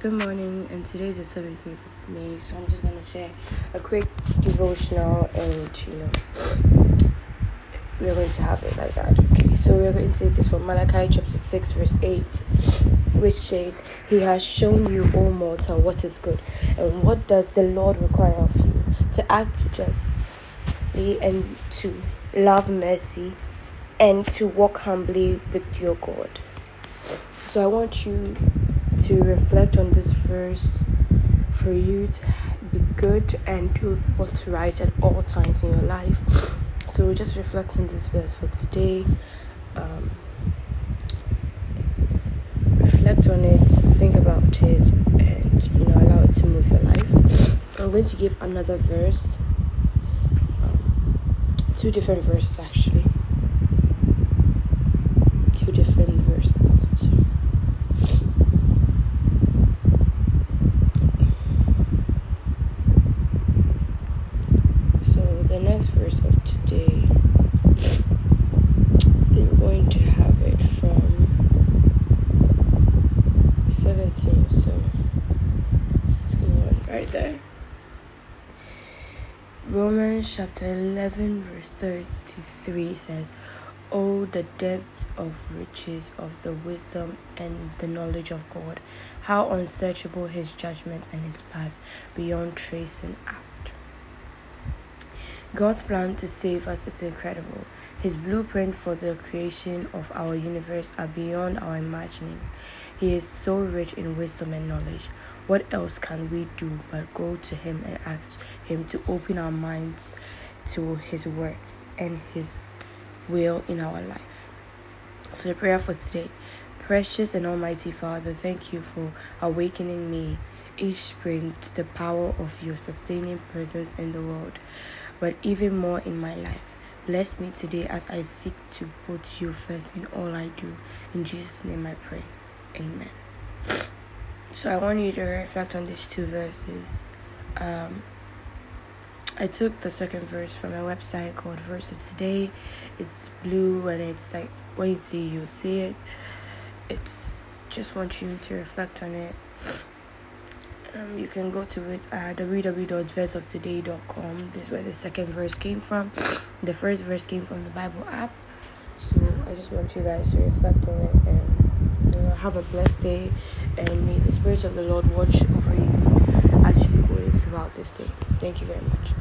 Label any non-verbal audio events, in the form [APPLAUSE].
Good morning, and today is the 17th of May, so I'm just gonna share a quick devotional and you know, we're going to have it like that. Okay, so we're going to take this from Malachi chapter 6, verse 8, which says, He has shown you, O mortal, what is good, and what does the Lord require of you? To act justly and to love mercy and to walk humbly with your God. So I want you to reflect on this verse for you to be good and do what's right at all times in your life. So just reflect on this verse for today. Um, reflect on it, think about it, and you know allow it to move your life. I'm going to give another verse, um, two different verses actually, two different verses. So. So the next verse of today, we're going to have it from 17. So let's go on right there. Romans chapter 11, verse 33 says, Oh, the depths of riches of the wisdom and the knowledge of God! How unsearchable his judgment and his path beyond tracing out. God's plan to save us is incredible. His blueprint for the creation of our universe are beyond our imagining. He is so rich in wisdom and knowledge. What else can we do but go to him and ask him to open our minds to his work and his will in our life? So the prayer for today. Precious and Almighty Father, thank you for awakening me each spring to the power of your sustaining presence in the world but even more in my life. Bless me today as I seek to put you first in all I do. In Jesus' name I pray. Amen. So I want you to reflect on these two verses. Um, I took the second verse from a website called Verse of Today. It's blue and it's like when you see you see it. It's just want you to reflect on it um, you can go to it at www.verseoftoday.com. This is where the second verse came from. [SNIFFS] The first verse came from the Bible app. So I just want you guys to reflect on it and you know, have a blessed day. And may the Spirit of the Lord watch over you as you go throughout this day. Thank you very much.